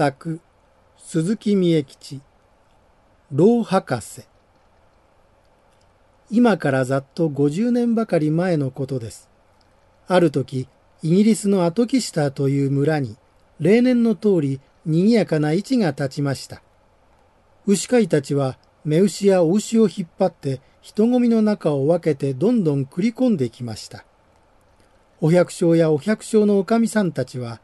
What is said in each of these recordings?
作鈴木美恵吉老博士今からざっと50年ばかり前のことです。ある時、イギリスのアトキシターという村に、例年の通り賑やかな市が立ちました。牛飼いたちは、目牛やお牛を引っ張って人混みの中を分けてどんどん繰り込んできました。お百姓やお百姓のおかみさんたちは、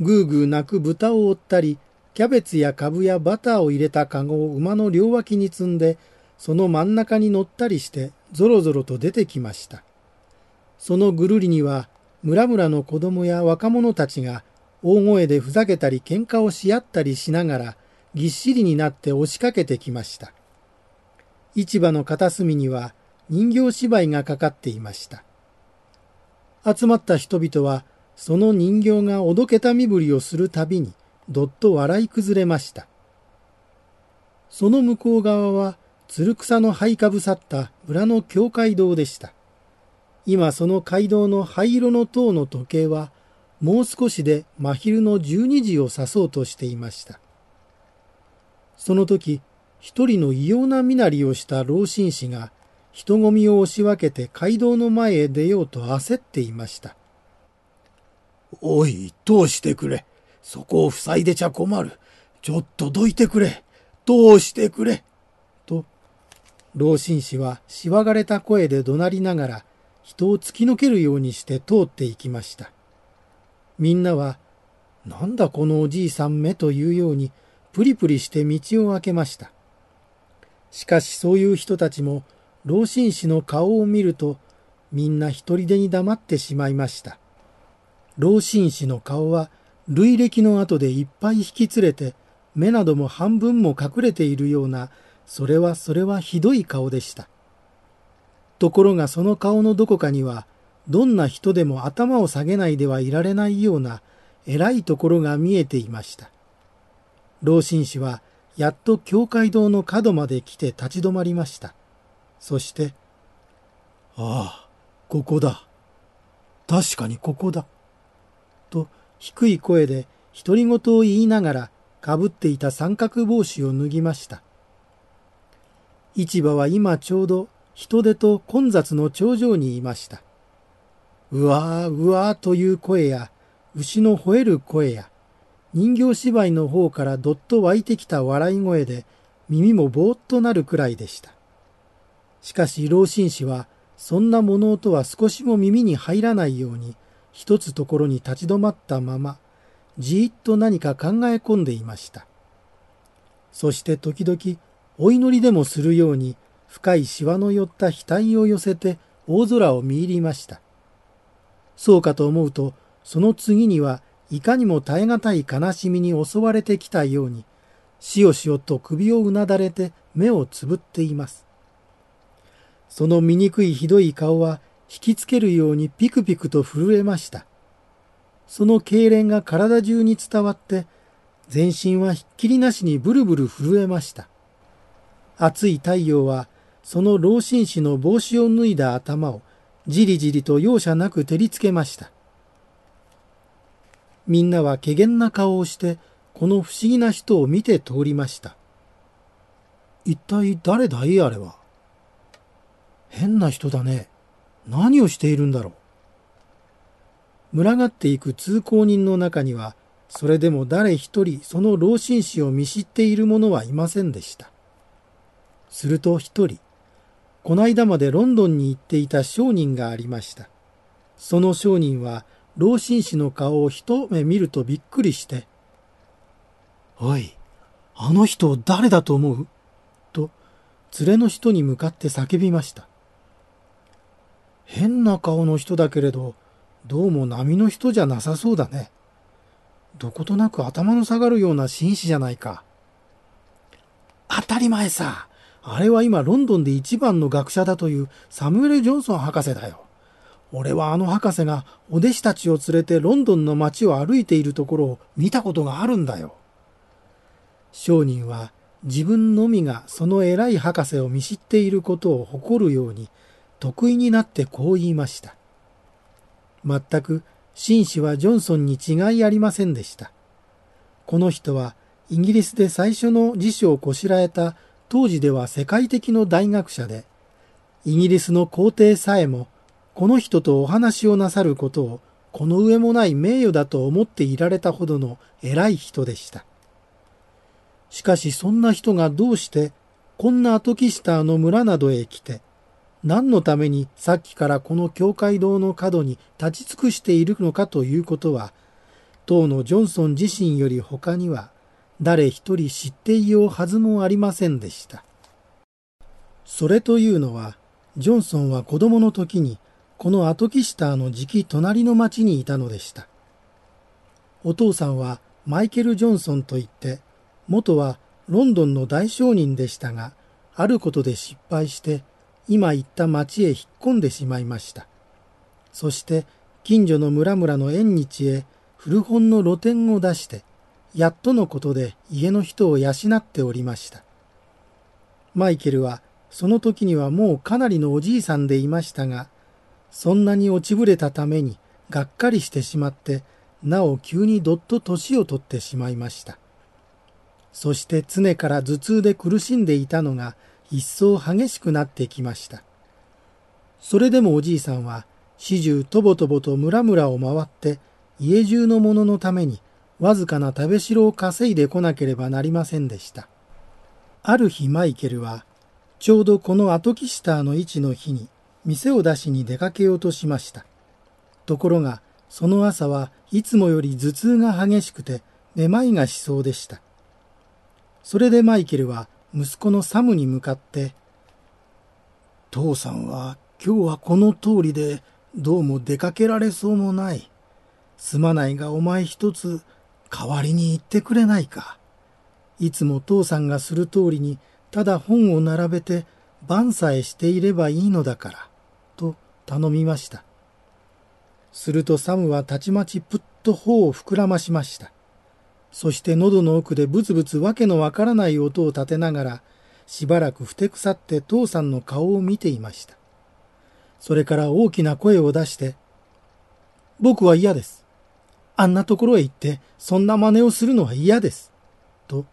ぐーぐー鳴く豚を追ったり、キャベツやカブやバターを入れたカゴを馬の両脇に積んで、その真ん中に乗ったりしてぞろぞろと出てきました。そのぐるりには村々の子供や若者たちが大声でふざけたり喧嘩をし合ったりしながらぎっしりになって押しかけてきました。市場の片隅には人形芝居がかかっていました。集まった人々はその人形がおどけた身振りをするたびにどっと笑い崩れました。その向こう側はつる草の灰かぶさった村の教会堂でした。今その街道の灰色の塔の時計はもう少しで真昼の12時を指そうとしていました。その時、一人の異様な身なりをした老紳士が人混みを押し分けて街道の前へ出ようと焦っていました。おい、どうしてくれ。そこを塞いでちゃ困る。ちょっとどいてくれ。どうしてくれ。と、老紳士はしわがれた声で怒鳴りながら人を突き抜けるようにして通っていきました。みんなは、なんだこのおじいさんめというようにプリプリして道を開けました。しかしそういう人たちも老紳士の顔を見るとみんな一人でに黙ってしまいました。老紳士の顔は累歴の後でいっぱい引き連れて目なども半分も隠れているようなそれはそれはひどい顔でした。ところがその顔のどこかにはどんな人でも頭を下げないではいられないような偉いところが見えていました。老紳士はやっと教会堂の角まで来て立ち止まりました。そして、ああ、ここだ。確かにここだ。と低い声で独り言を言いながらかぶっていた三角帽子を脱ぎました。市場は今ちょうど人手と混雑の頂上にいました。うわーうわーという声や牛の吠える声や人形芝居の方からどっと湧いてきた笑い声で耳もぼーっとなるくらいでした。しかし老紳士はそんな物音は少しも耳に入らないように一つところに立ち止まったままじーっと何か考え込んでいました。そして時々お祈りでもするように深いシワの寄った額を寄せて大空を見入りました。そうかと思うとその次にはいかにも耐え難い悲しみに襲われてきたようにしおしおと首をうなだれて目をつぶっています。その醜いひどい顔は引きつけるようにピクピクと震えました。その痙攣が体中に伝わって、全身はひっきりなしにブルブル震えました。暑い太陽は、その老紳士の帽子を脱いだ頭を、じりじりと容赦なく照りつけました。みんなは怪げな顔をして、この不思議な人を見て通りました。一体誰だい？あれは。変な人だね。何をしているんだろう。群がっていく通行人の中には、それでも誰一人その老紳士を見知っている者はいませんでした。すると一人、こないだまでロンドンに行っていた商人がありました。その商人は、老紳士の顔を一目見るとびっくりして、おい、あの人を誰だと思う？と、連れの人に向かって叫びました。変な顔の人だけれど、どうも波の人じゃなさそうだね。どことなく頭の下がるような紳士じゃないか。当たり前さ。あれは今ロンドンで一番の学者だというサムエル・ジョンソン博士だよ。俺はあの博士がお弟子たちを連れてロンドンの街を歩いているところを見たことがあるんだよ。商人は自分のみがその偉い博士を見知っていることを誇るように得意になってこう言いました。全く紳士はジョンソンに違いありませんでした。この人はイギリスで最初の辞書をこしらえた当時では世界的の大学者で、イギリスの皇帝さえもこの人とお話をなさることをこの上もない名誉だと思っていられたほどの偉い人でした。しかしそんな人がどうしてこんなアトキスターの村などへ来て、何のためにさっきからこの教会堂の角に立ち尽くしているのかということは、当のジョンソン自身より他には誰一人知っていようはずもありませんでした。それというのは、ジョンソンは子供の時にこのアトキスターの直隣の町にいたのでした。お父さんはマイケル・ジョンソンといって、元はロンドンの大商人でしたが、あることで失敗して、今言った町へ引っ込んでしまいました。そして、近所の村々の縁日へ古本の露店を出して、やっとのことで家の人を養っておりました。マイケルは、その時にはもうかなりのおじいさんでいましたが、そんなに落ちぶれたために、がっかりしてしまって、なお急にどっと年を取ってしまいました。そして常から頭痛で苦しんでいたのが一層激しくなってきました。それでもおじいさんは始終とぼとぼと村々を回って家中の者のためにわずかな食べ代を稼いでこなければなりませんでした。ある日マイケルはちょうどこのアトキシターの位置の日に店を出しに出かけようとしました。ところがその朝はいつもより頭痛が激しくてめまいがしそうでした。それでマイケルは息子のサムに向かって、父さんは今日はこの通りでどうも出かけられそうもない。すまないがお前一つ代わりに言ってくれないか。いつも父さんがする通りにただ本を並べて晩さえしていればいいのだから、と頼みました。するとサムはたちまちぷっと頬を膨らましました。そして喉の奥でブツブツわけのわからない音を立てながら、しばらくふてくさって父さんの顔を見ていました。それから大きな声を出して、僕は嫌です。あんなところへ行って、そんな真似をするのは嫌です。と、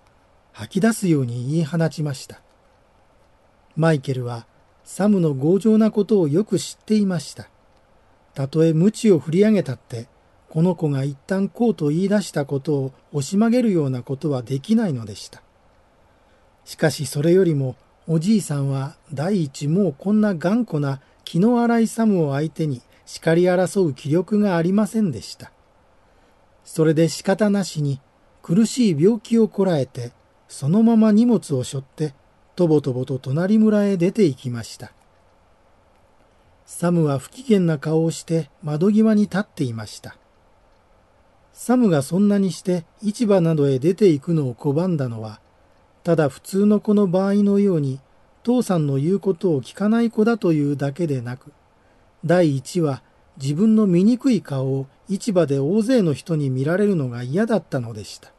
吐き出すように言い放ちました。マイケルは、サムの強情なことをよく知っていました。たとえ鞭を振り上げたって、この子が一旦こうと言い出したことを押し曲げるようなことはできないのでした。しかしそれよりもおじいさんは第一もうこんな頑固な気の荒いサムを相手に叱り争う気力がありませんでした。それで仕方なしに苦しい病気をこらえてそのまま荷物を背負ってとぼとぼと隣村へ出て行きました。サムは不機嫌な顔をして窓際に立っていました。サムがそんなにして市場などへ出て行くのを拒んだのは、ただ普通の子の場合のように、父さんの言うことを聞かない子だというだけでなく、第一は自分の醜い顔を市場で大勢の人に見られるのが嫌だったのでした。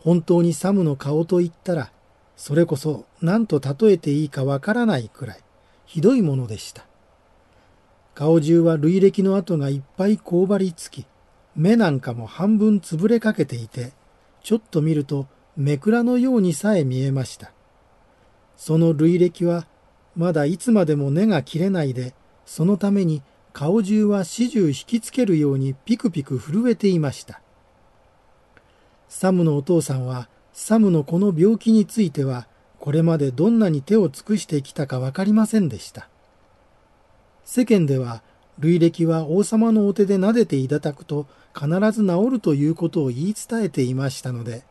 本当にサムの顔と言ったら、それこそ何と例えていいかわからないくらい、ひどいものでした。顔中は累歴の跡がいっぱいこうばりつき、目なんかも半分潰れかけていて、ちょっと見るとめくらのようにさえ見えました。その累歴はまだいつまでも根が切れないで、そのために顔中は始終引きつけるようにピクピク震えていました。サムのお父さんは、サムのこの病気については、これまでどんなに手を尽くしてきたかわかりませんでした。世間では、累歴は王様のお手で撫でていただくと、必ず治るということを言い伝えていましたので、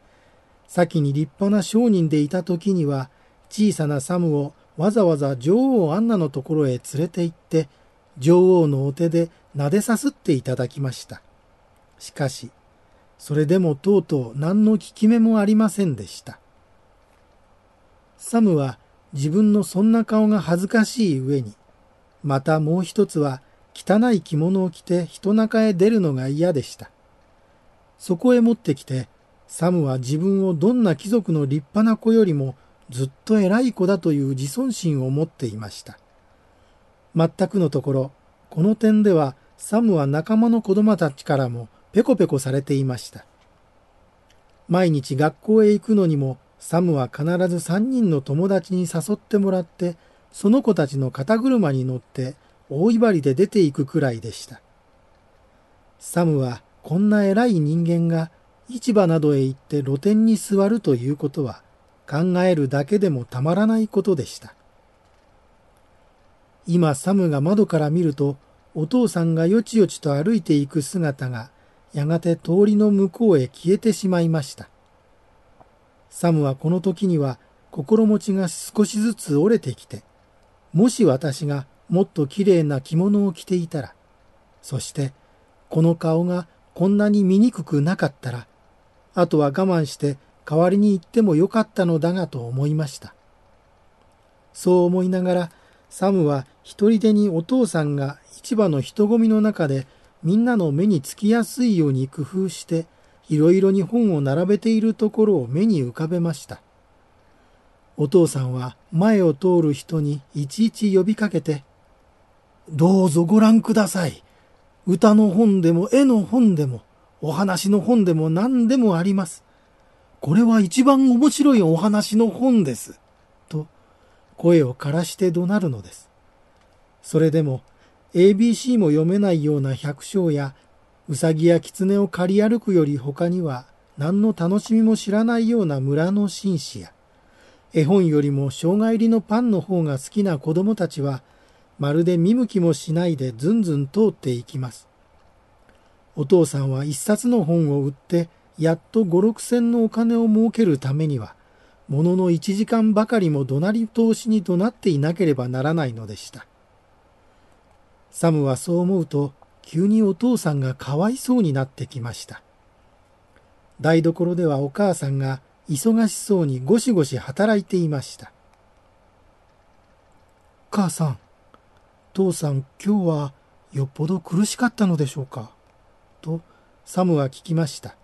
先に立派な商人でいた時には、小さなサムをわざわざ女王アンナのところへ連れて行って、女王のお手で撫でさすっていただきました。しかし、それでもとうとう何の効き目もありませんでした。サムは自分のそんな顔が恥ずかしい上に、またもう一つは汚い着物を着て人中へ出るのが嫌でした。そこへ持ってきて、サムは自分をどんな貴族の立派な子よりもずっと偉い子だという自尊心を持っていました。全くのところ、この点ではサムは仲間の子供たちからもペコペコされていました。毎日学校へ行くのにもサムは必ず三人の友達に誘ってもらって、その子たちの肩車に乗って大威張りで出ていくくらいでした。サムはこんな偉い人間が市場などへ行って露店に座るということは考えるだけでもたまらないことでした。今サムが窓から見るとお父さんがよちよちと歩いていく姿がやがて通りの向こうへ消えてしまいました。サムはこの時には心持ちが少しずつ折れてきて、もし私がもっときれいな着物を着ていたら、そしてこの顔がこんなに醜くなかったら、あとは我慢して代わりに行ってもよかったのだがと思いました。そう思いながら、サムは一人でにお父さんが市場の人混みの中でみんなの目につきやすいように工夫して、いろいろに本を並べているところを目に浮かべました。お父さんは前を通る人にいちいち呼びかけて、どうぞご覧ください。歌の本でも絵の本でもお話の本でも何でもあります。これは一番面白いお話の本です。と声を枯らして怒鳴るのです。それでも ABC も読めないような百姓やうさぎや狐を借り歩くより他には何の楽しみも知らないような村の紳士や絵本よりも生姜入りのパンの方が好きな子供たちはまるで見向きもしないでずんずん通っていきます。お父さんは一冊の本を売ってやっと五六千のお金を儲けるためにはものの一時間ばかりも怒鳴り通しに怒鳴っていなければならないのでした。サムはそう思うと急にお父さんがかわいそうになってきました。台所ではお母さんが忙しそうにゴシゴシ働いていました。母さん、父さん今日はよっぽど苦しかったのでしょうか？とサムは聞きました。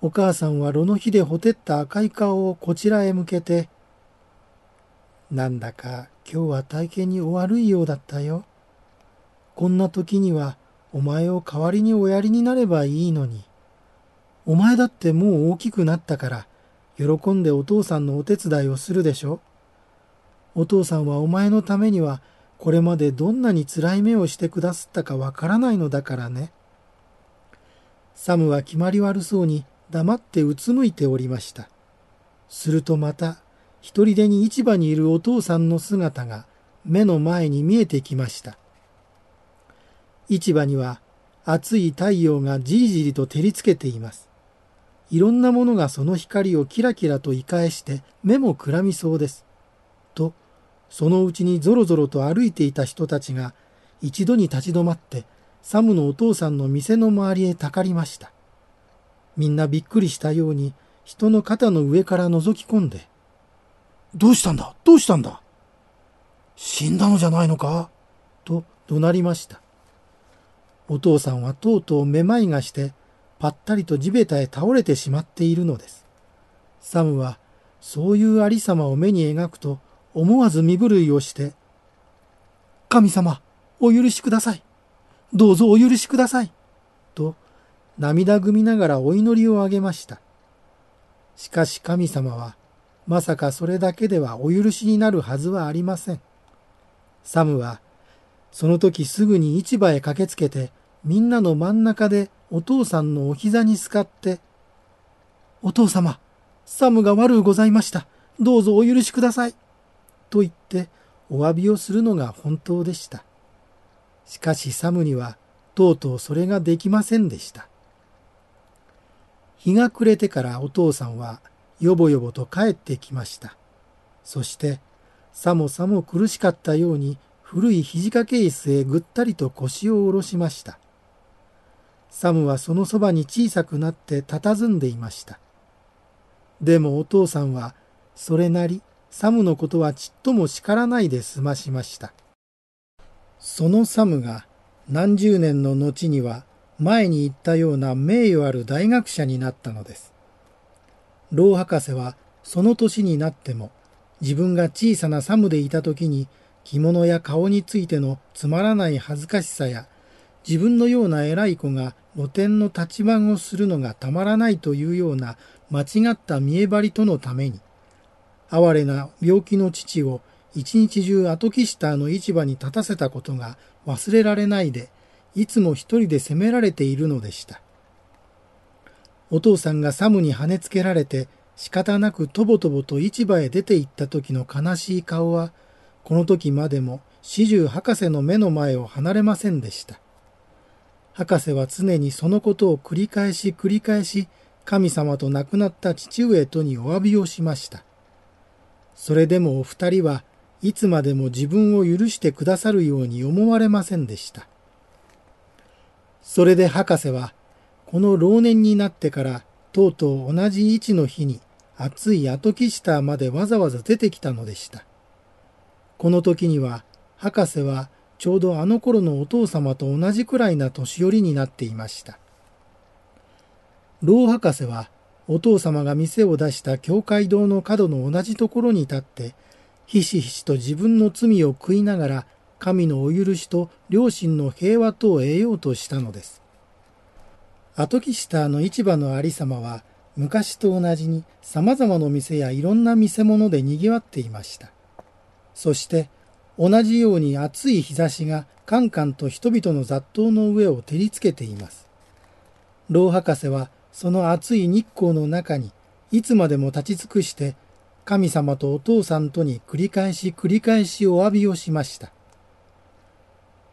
お母さんは炉の火でほてった赤い顔をこちらへ向けて、なんだか今日は体験にお悪いようだったよ。こんな時にはお前を代わりにおやりになればいいのに。お前だってもう大きくなったから、喜んでお父さんのお手伝いをするでしょ。お父さんはお前のためにはこれまでどんなに辛い目をしてくださったかわからないのだからね。サムは決まり悪そうに黙ってうつむいておりました。するとまた、一人でに市場にいるお父さんの姿が目の前に見えてきました。市場には暑い太陽がじりじりと照りつけています。いろんなものがその光をキラキラと生かえして目もくらみそうです。とそのうちにぞろぞろと歩いていた人たちが一度に立ち止まってサムのお父さんの店の周りへたかりました。みんなびっくりしたように人の肩の上から覗き込んで、どうしたんだ？どうしたんだ？死んだのじゃないのか？と怒鳴りました。お父さんはとうとうめまいがしてぱったりと地べたへ倒れてしまっているのです。サムはそういうありさまを目に描くと思わず身震いをして、神様、お許しください。どうぞお許しください。と、涙ぐみながらお祈りをあげました。しかし神様は、まさかそれだけではお許しになるはずはありません。サムは、その時すぐに市場へ駆けつけて、みんなの真ん中でお父さんのお膝にすかって、お父様、サムが悪うございました。どうぞお許しください。と言ってお詫びをするのが本当でした。しかしサムにはとうとうそれができませんでした。日が暮れてからお父さんはよぼよぼと帰ってきました。そしてさもさも苦しかったように古い肘掛け椅子へぐったりと腰を下ろしました。サムはそのそばに小さくなって佇んでいました。でもお父さんはそれなりサムのことはちっとも叱らないで済ましました。そのサムが何十年の後には前に言ったような名誉ある大学者になったのです。老博士はその年になっても自分が小さなサムでいた時に着物や顔についてのつまらない恥ずかしさや自分のような偉い子が露店の立ち番をするのがたまらないというような間違った見え張りとのために、哀れな病気の父を一日中アトキシターの市場に立たせたことが忘れられないで、いつも一人で責められているのでした。お父さんがサムに跳ねつけられて仕方なくとぼとぼと市場へ出て行った時の悲しい顔は、この時までも始終博士の目の前を離れませんでした。博士は常にそのことを繰り返し繰り返し神様と亡くなった父上とにお詫びをしました。それでもお二人はいつまでも自分を許してくださるように思われませんでした。それで博士は、この老年になってからとうとう同じ位置の日に暑いアトキシターまでわざわざ出てきたのでした。この時には博士はちょうどあの頃のお父様と同じくらいな年寄りになっていました。老博士はお父様が店を出した教会堂の角の同じところに立ってひしひしと自分の罪を食いながら神のお許しと両親の平和とを得ようとしたのです。アトキシターの市場のありさまは昔と同じに様々な店やいろんな見せ物で賑わっていました。そして同じように暑い日差しがカンカンと人々の雑踏の上を照りつけています。老博士はその暑い日光の中にいつまでも立ち尽くして神様とお父さんとに繰り返し繰り返しお詫びをしました。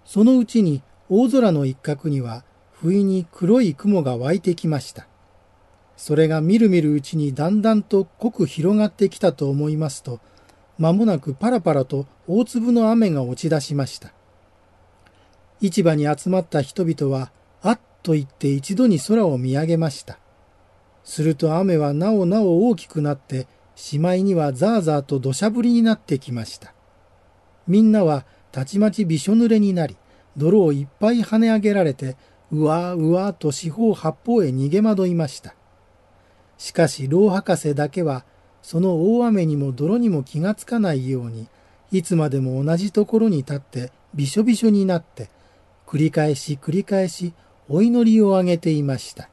そのうちに大空の一角には不意に黒い雲が湧いてきました。それがみるみるうちにだんだんと濃く広がってきたと思いますと、間もなくパラパラと大粒の雨が落ち出しました。市場に集まった人々は、と言って一度に空を見上げました。すると雨はなおなお大きくなって、しまいにはザーザーと土砂降りになってきました。みんなはたちまちびしょ濡れになり、泥をいっぱい跳ね上げられて、うわうわーと四方八方へ逃げ惑いました。しかし老博士だけは、その大雨にも泥にも気がつかないように、いつまでも同じところに立ってびしょびしょになって、繰り返し繰り返しお祈りをあげていました。